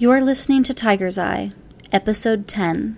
You're listening to Tiger's Eye, Episode 10.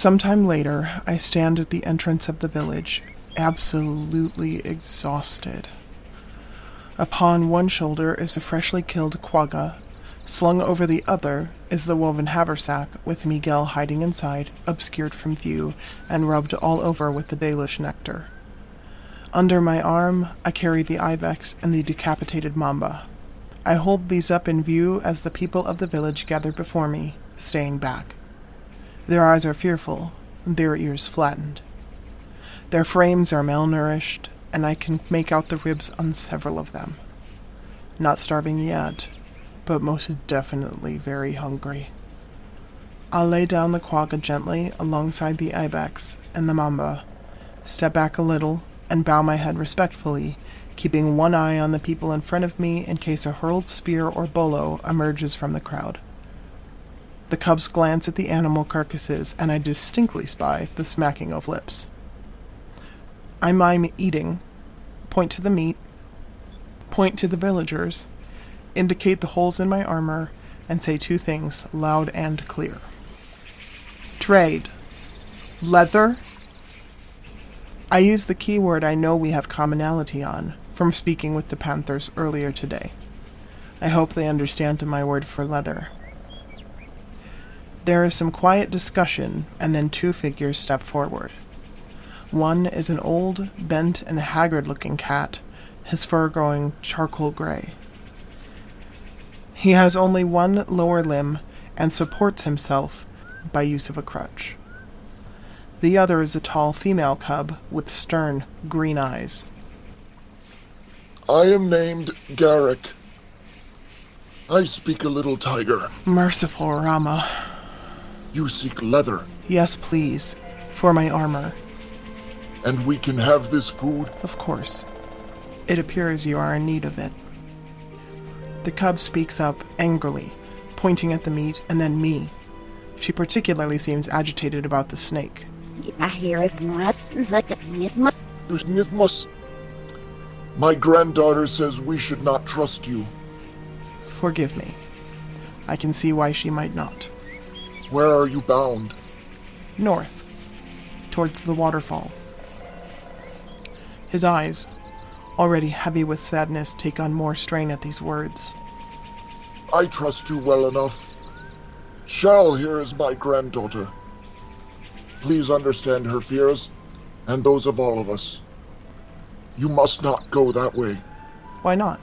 Sometime later, I stand at the entrance of the village, absolutely exhausted. Upon one shoulder is a freshly killed quagga. Slung over the other is the woven haversack, with Miguel hiding inside, obscured from view, and rubbed all over with the Dalish nectar. Under my arm, I carry the ibex and the decapitated mamba. I hold these up in view as the people of the village gather before me, staying back. Their eyes are fearful, their ears flattened. Their frames are malnourished, and I can make out the ribs on several of them. Not starving yet, but most definitely very hungry. I'll lay down the quagga gently alongside the ibex and the mamba, step back a little, and bow my head respectfully, keeping one eye on the people in front of me in case a hurled spear or bolo emerges from the crowd. The cubs glance at the animal carcasses, and I distinctly spy the smacking of lips. I mime eating, point to the meat, point to the villagers, indicate the holes in my armor, and say two things loud and clear Trade. Leather. I use the keyword I know we have commonality on from speaking with the Panthers earlier today. I hope they understand my word for leather. There is some quiet discussion, and then two figures step forward. One is an old, bent, and haggard looking cat, his fur growing charcoal gray. He has only one lower limb and supports himself by use of a crutch. The other is a tall female cub with stern, green eyes. I am named Garak. I speak a little tiger. Merciful Rama. You seek leather, Yes, please. For my armor. and we can have this food. Of course. It appears you are in need of it. The cub speaks up angrily, pointing at the meat and then me. She particularly seems agitated about the snake. My granddaughter says we should not trust you. Forgive me. I can see why she might not. Where are you bound? North, towards the waterfall. His eyes, already heavy with sadness, take on more strain at these words. I trust you well enough. Shall here is my granddaughter. Please understand her fears and those of all of us. You must not go that way. Why not?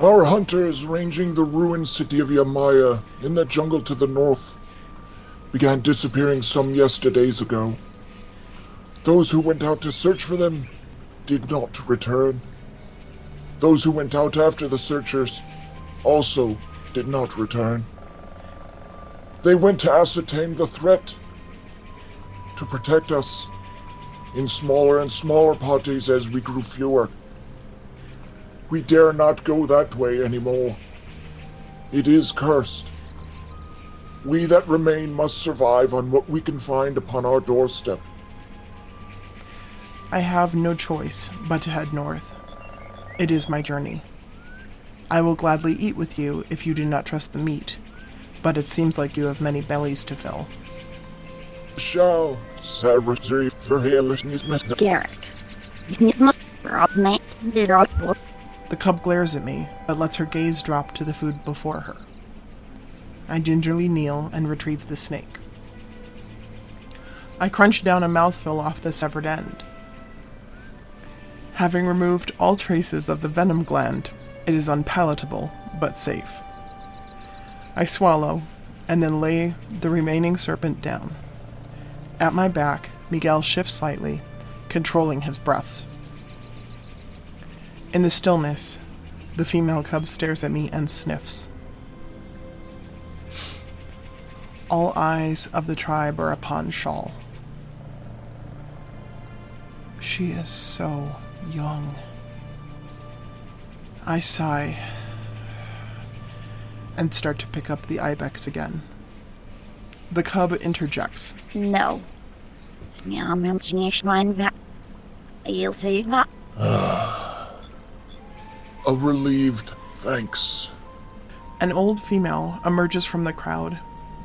Our hunter is ranging the ruined city of Yemaya in the jungle to the north began disappearing some yesterdays ago. Those who went out to search for them did not return. Those who went out after the searchers also did not return. They went to ascertain the threat, to protect us in smaller and smaller parties as we grew fewer. We dare not go that way anymore. It is cursed. We that remain must survive on what we can find upon our doorstep. I have no choice but to head north. It is my journey. I will gladly eat with you if you do not trust the meat, but it seems like you have many bellies to fill. Shall Sarah Garak. The cub glares at me, but lets her gaze drop to the food before her. I gingerly kneel and retrieve the snake. I crunch down a mouthful off the severed end. Having removed all traces of the venom gland, it is unpalatable but safe. I swallow and then lay the remaining serpent down. At my back, Miguel shifts slightly, controlling his breaths. In the stillness, the female cub stares at me and sniffs. All eyes of the tribe are upon Shall. She is so young. I sigh and start to pick up the ibex again. The cub interjects. No. Ja, men nicht mein Werk. You'll see that. A relieved thanks. An old female emerges from the crowd,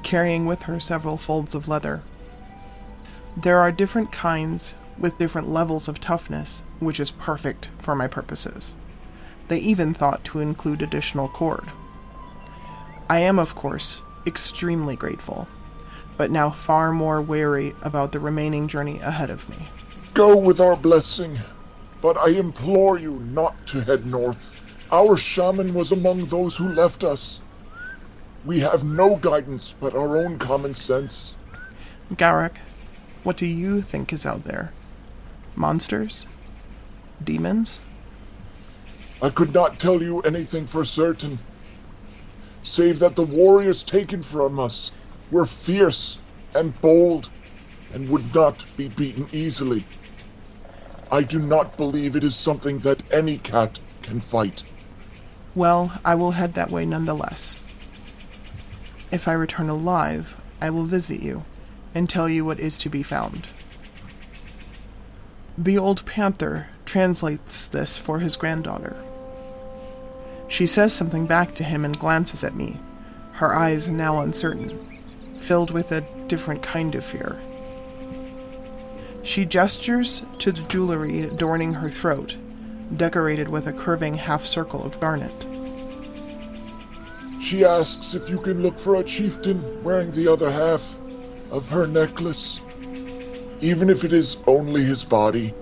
carrying with her several folds of leather. There are different kinds with different levels of toughness, which is perfect for my purposes. They even thought to include additional cord. I am, of course, extremely grateful, but now far more wary about the remaining journey ahead of me. Go with our blessing, but I implore you not to head north. Our shaman was among those who left us. We have no guidance but our own common sense. Garak, what do you think is out there? Monsters? Demons? I could not tell you anything for certain, save that the warriors taken from us were fierce and bold and would not be beaten easily. I do not believe it is something that any cat can fight. Well, I will head that way nonetheless. If I return alive, I will visit you and tell you what is to be found. The old panther translates this for his granddaughter. She says something back to him and glances at me, her eyes now uncertain, filled with a different kind of fear. She gestures to the jewelry adorning her throat, decorated with a curving half circle of garnet. She asks if you can look for a chieftain wearing the other half of her necklace, even if it is only his body.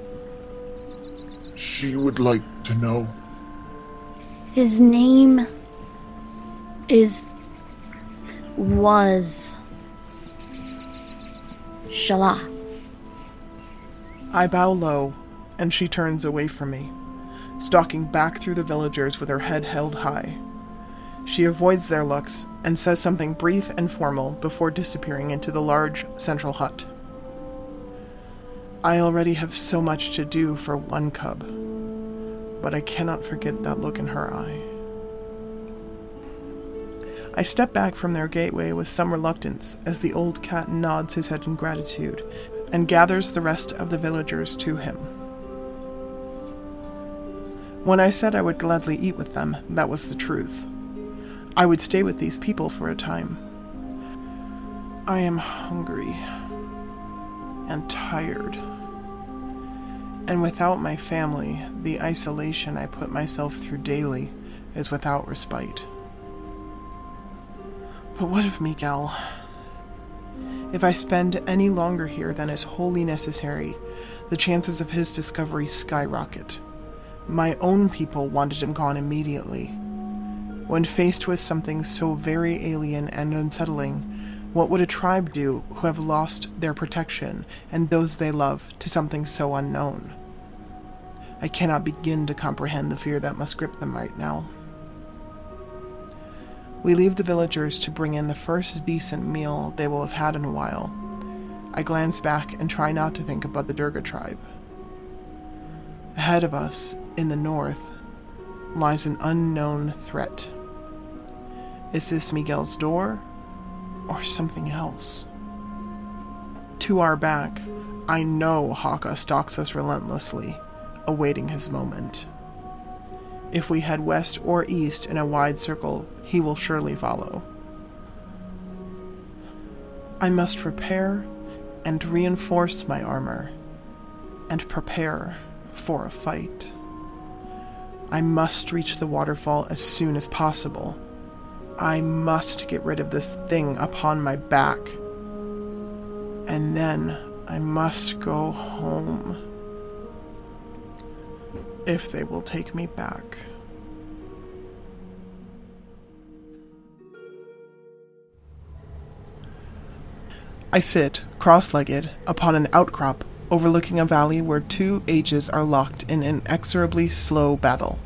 She would like to know. His name is. was. Shala. I bow low, and she turns away from me, stalking back through the villagers with her head held high. She avoids their looks and says something brief and formal before disappearing into the large central hut. I already have so much to do for one cub, but I cannot forget that look in her eye. I step back from their gateway with some reluctance as the old cat nods his head in gratitude and gathers the rest of the villagers to him. When I said I would gladly eat with them, that was the truth. I would stay with these people for a time. I am hungry and tired. And without my family, the isolation I put myself through daily is without respite. But what of Miguel? If I spend any longer here than is wholly necessary, the chances of his discovery skyrocket. My own people wanted him gone immediately. When faced with something so very alien and unsettling, what would a tribe do who have lost their protection and those they love to something so unknown? I cannot begin to comprehend the fear that must grip them right now. We leave the villagers to bring in the first decent meal they will have had in a while. I glance back and try not to think about the Durga tribe. Ahead of us, in the north, lies an unknown threat. Is this Miguel's door or something else? To our back, I know Haka stalks us relentlessly, awaiting his moment. If we head west or east in a wide circle, he will surely follow. I must repair and reinforce my armor and prepare for a fight. I must reach the waterfall as soon as possible. I must get rid of this thing upon my back. And then I must go home. If they will take me back. I sit, cross legged, upon an outcrop overlooking a valley where two ages are locked in inexorably slow battle.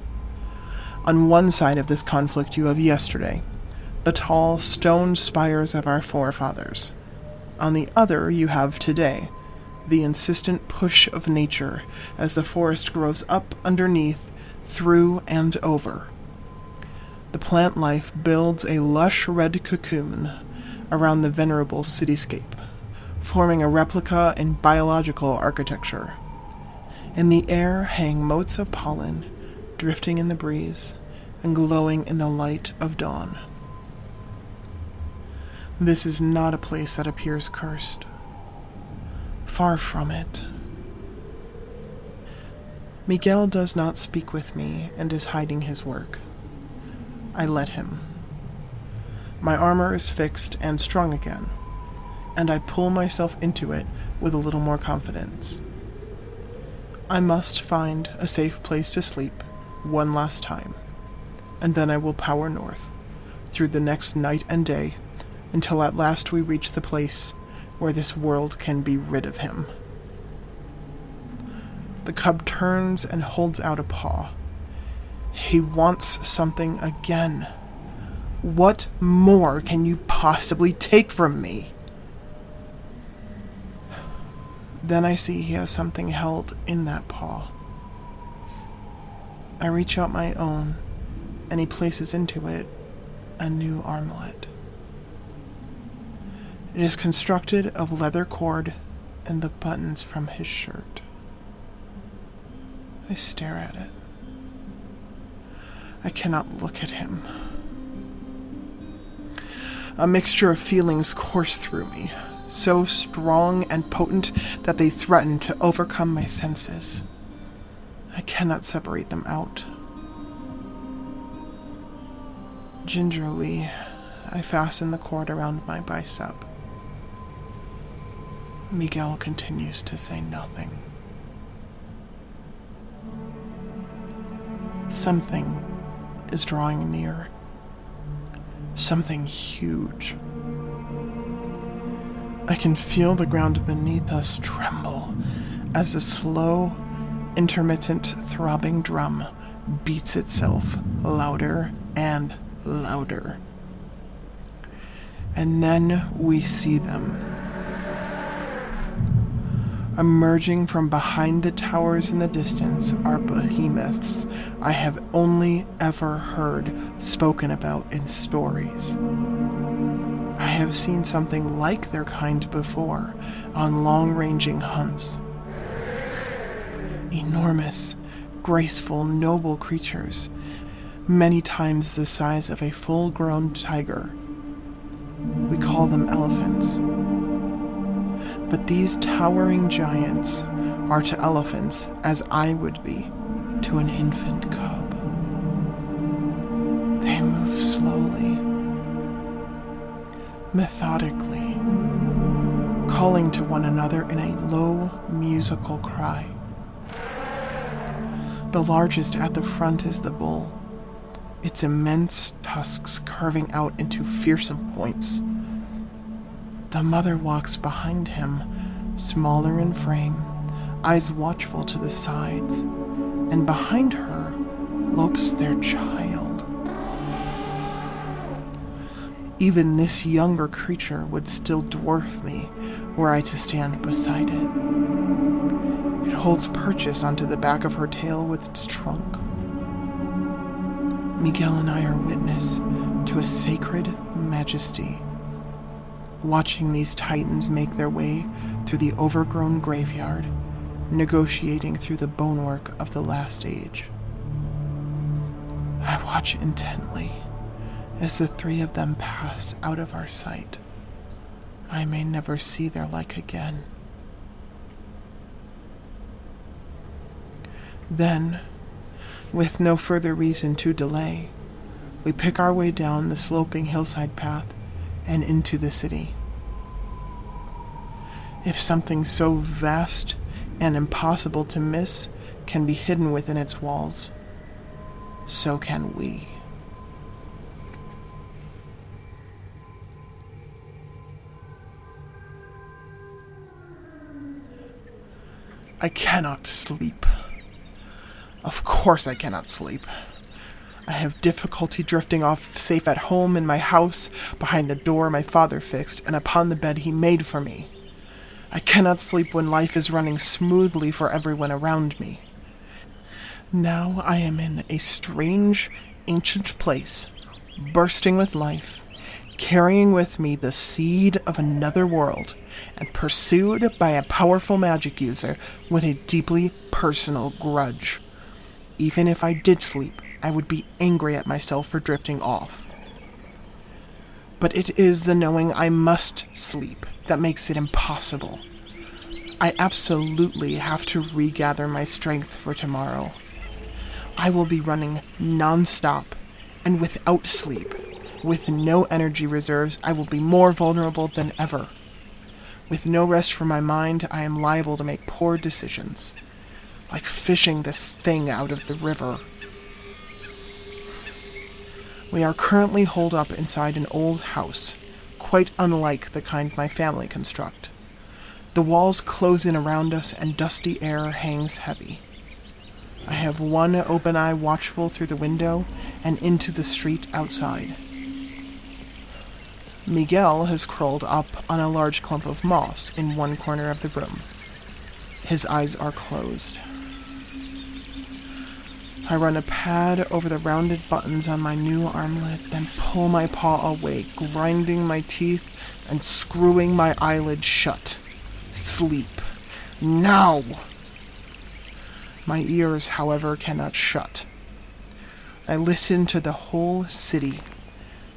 On one side of this conflict, you have yesterday, the tall stone spires of our forefathers. On the other, you have today, the insistent push of nature as the forest grows up underneath, through, and over. The plant life builds a lush red cocoon around the venerable cityscape, forming a replica in biological architecture. In the air hang motes of pollen, drifting in the breeze and glowing in the light of dawn. This is not a place that appears cursed. Far from it. Miguel does not speak with me and is hiding his work. I let him. My armor is fixed and strong again, and I pull myself into it with a little more confidence. I must find a safe place to sleep one last time, and then I will power north through the next night and day until at last we reach the place where this world can be rid of him. The cub turns and holds out a paw. He wants something again. What more can you possibly take from me? Then I see he has something held in that paw. I reach out my own, and he places into it a new armlet. It is constructed of leather cord and the buttons from his shirt. I stare at it. I cannot look at him. A mixture of feelings course through me, so strong and potent that they threaten to overcome my senses. I cannot separate them out. Gingerly, I fasten the cord around my bicep. Miguel continues to say nothing. Something is drawing near. Something huge. I can feel the ground beneath us tremble as the slow, intermittent throbbing drum beats itself louder and louder. And then we see them Emerging from behind the towers in the distance are behemoths I have only ever heard spoken about in stories. I have seen something like their kind before on long ranging hunts. Enormous, graceful, noble creatures, many times the size of a full grown tiger. We call them elephants. But these towering giants are to elephants as I would be to an infant cub. They move slowly, methodically, calling to one another in a low musical cry. The largest at the front is the bull, its immense tusks curving out into fearsome points the mother walks behind him, smaller in frame, eyes watchful to the sides, and behind her lopes their child. Even this younger creature would still dwarf me were I to stand beside it. It holds purchase onto the back of her tail with its trunk. Miguel and I are witness to a sacred majesty watching these titans make their way through the overgrown graveyard, negotiating through the bonework of the last age. I watch intently as the three of them pass out of our sight. I may never see their like again. Then, with no further reason to delay, we pick our way down the sloping hillside path and into the city. If something so vast and impossible to miss can be hidden within its walls, so can we. I cannot sleep. Of course, I cannot sleep. I have difficulty drifting off safe at home in my house, behind the door my father fixed, and upon the bed he made for me. I cannot sleep when life is running smoothly for everyone around me. Now I am in a strange, ancient place, bursting with life, carrying with me the seed of another world, and pursued by a powerful magic user with a deeply personal grudge. Even if I did sleep, I would be angry at myself for drifting off. But it is the knowing I must sleep that makes it impossible. I absolutely have to regather my strength for tomorrow. I will be running nonstop and without sleep. With no energy reserves, I will be more vulnerable than ever. With no rest for my mind, I am liable to make poor decisions, like fishing this thing out of the river. We are currently holed up inside an old house, quite unlike the kind my family construct. The walls close in around us, and dusty air hangs heavy. I have one open eye watchful through the window and into the street outside. Miguel has crawled up on a large clump of moss in one corner of the room. His eyes are closed. I run a pad over the rounded buttons on my new armlet, then pull my paw away, grinding my teeth and screwing my eyelids shut. Sleep. Now! My ears, however, cannot shut. I listen to the whole city.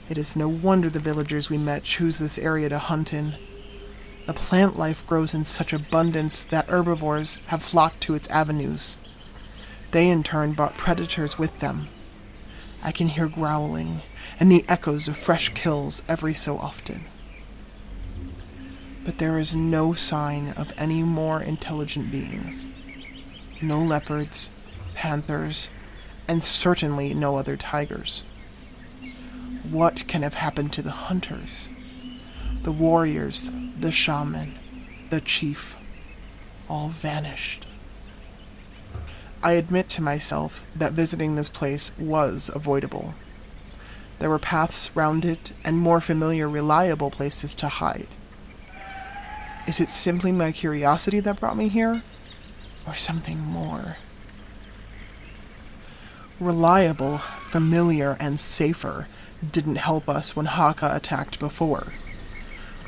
It is no wonder the villagers we met choose this area to hunt in. The plant life grows in such abundance that herbivores have flocked to its avenues. They in turn brought predators with them. I can hear growling and the echoes of fresh kills every so often. But there is no sign of any more intelligent beings. No leopards, panthers, and certainly no other tigers. What can have happened to the hunters? The warriors, the shaman, the chief, all vanished. I admit to myself that visiting this place was avoidable. There were paths round it and more familiar, reliable places to hide. Is it simply my curiosity that brought me here? Or something more? Reliable, familiar, and safer didn't help us when Haka attacked before.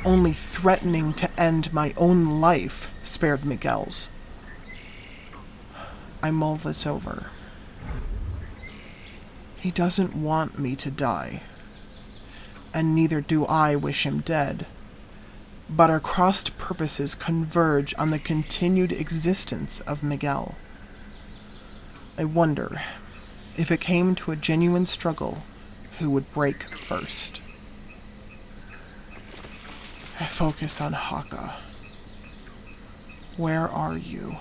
Only threatening to end my own life spared Miguel's. I mull this over. He doesn't want me to die, and neither do I wish him dead. But our crossed purposes converge on the continued existence of Miguel. I wonder if it came to a genuine struggle, who would break first. I focus on Haka. Where are you?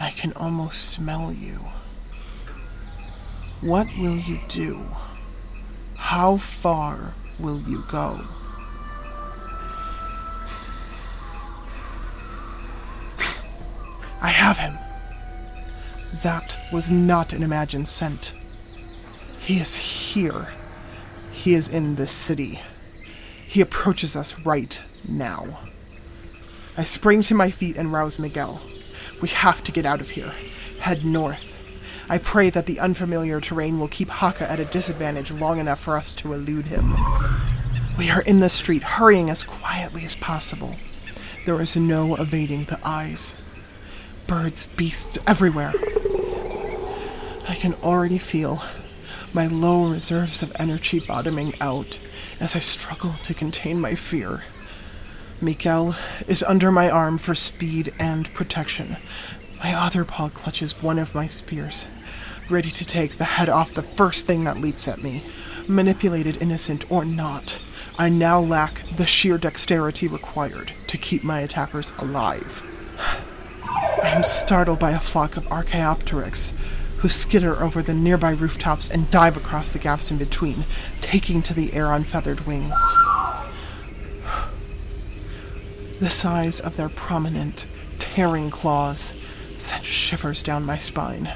I can almost smell you. What will you do? How far will you go? I have him. That was not an imagined scent. He is here. He is in this city. He approaches us right now. I spring to my feet and rouse Miguel. We have to get out of here. Head north. I pray that the unfamiliar terrain will keep Haka at a disadvantage long enough for us to elude him. We are in the street, hurrying as quietly as possible. There is no evading the eyes. Birds, beasts everywhere. I can already feel my low reserves of energy bottoming out as I struggle to contain my fear. Miguel is under my arm for speed and protection. My other paw clutches one of my spears, ready to take the head off the first thing that leaps at me. Manipulated, innocent, or not, I now lack the sheer dexterity required to keep my attackers alive. I am startled by a flock of Archaeopteryx who skitter over the nearby rooftops and dive across the gaps in between, taking to the air on feathered wings. The size of their prominent, tearing claws sent shivers down my spine.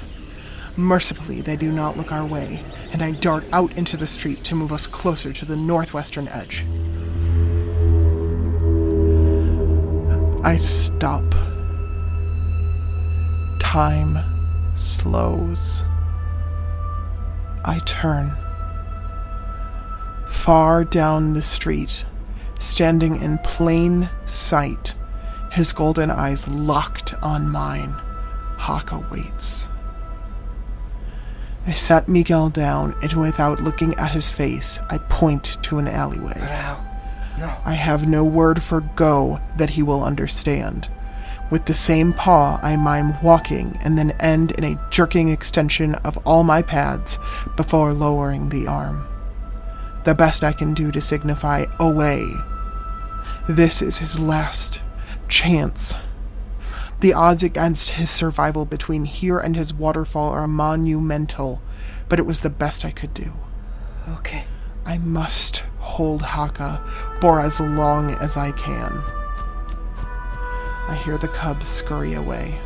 Mercifully, they do not look our way, and I dart out into the street to move us closer to the northwestern edge. I stop. Time slows. I turn. Far down the street, standing in plain sight, his golden eyes locked on mine, Haka waits. I sat Miguel down, and without looking at his face, I point to an alleyway. No. I have no word for go that he will understand. With the same paw, I mime walking and then end in a jerking extension of all my pads before lowering the arm. The best I can do to signify away. This is his last chance. The odds against his survival between here and his waterfall are monumental, but it was the best I could do. Okay. I must hold Haka for as long as I can. I hear the cubs scurry away.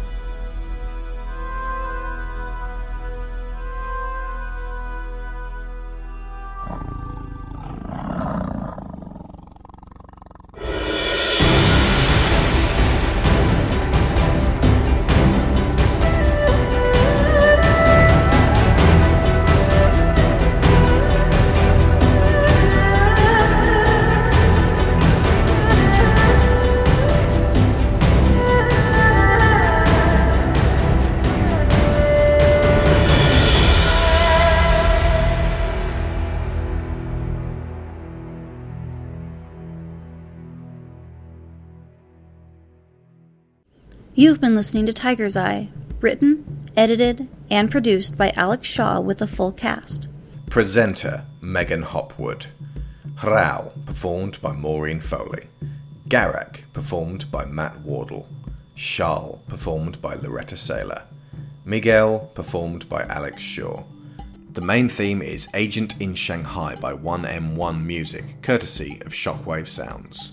You've been listening to Tiger's Eye, written, edited, and produced by Alex Shaw with a full cast. Presenter Megan Hopwood. Hrao, performed by Maureen Foley. Garak, performed by Matt Wardle. Shall, performed by Laureta Sela. Miguel, performed by Alex Shaw. The main theme is Agent in Shanghai by 1M1 Music, courtesy of Shockwave Sounds.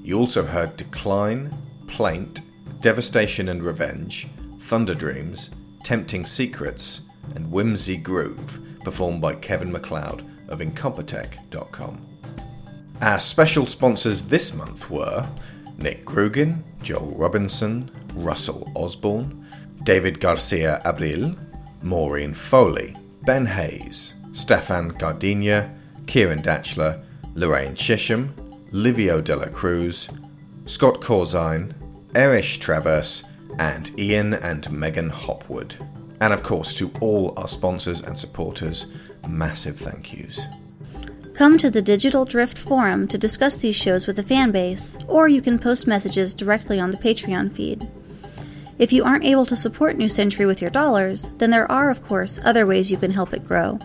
You also heard Decline, Plaint, Devastation and Revenge, Thunder Dreams, Tempting Secrets, and Whimsy Groove, performed by Kevin MacLeod of Incompetech.com. Our special sponsors this month were Nick Grugin, Joel Robinson, Russell Osborne, David Garcia Abril, Maureen Foley, Ben Hayes, Stefan Gardenia, Ciaran Dachtler, Lorraine Chisholm, Livio Dela Cruz, Scott Corzine, Erish Traverse, and Ian and Megan Hopwood. And of course, to all our sponsors and supporters, massive thank yous. Come to the Digital Drift Forum to discuss these shows with the fan base, or you can post messages directly on the Patreon feed. If you aren't able to support New Century with your dollars, then there are, of course, other ways you can help it grow,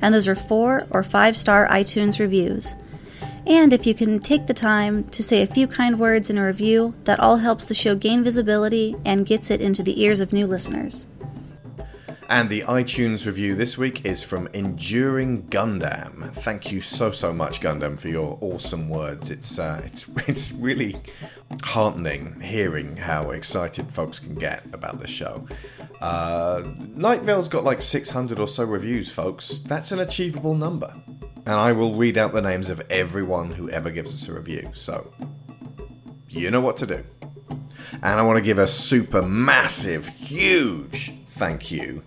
and those are four or five star iTunes reviews. And if you can take the time to say a few kind words in a review, that all helps the show gain visibility and gets it into the ears of new listeners. And the iTunes review this week is from Enduring Gundam. Thank you so so much, Gundam, for your awesome words. It's uh, it's it's really heartening hearing how excited folks can get about the show. Uh, Night Vale's got like 600 or so reviews, folks. That's an achievable number. And I will read out the names of everyone who ever gives us a review. So, you know what to do. And I want to give a super massive, huge thank you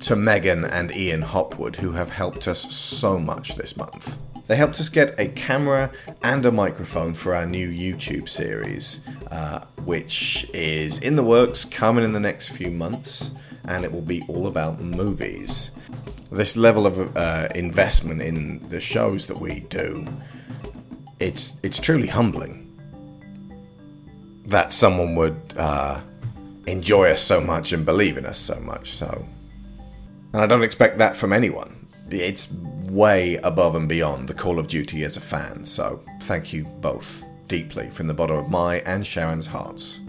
to Megan and Ian Hopwood, who have helped us so much this month. They helped us get a camera and a microphone for our new YouTube series, uh, which is in the works, coming in the next few months, and it will be all about movies. This level of uh, investment in the shows that we do, it's it's truly humbling that someone would uh, enjoy us so much and believe in us so much. So, and I don't expect that from anyone. It's way above and beyond the Call of Duty as a fan. So, thank you both deeply from the bottom of my and Sharon's hearts.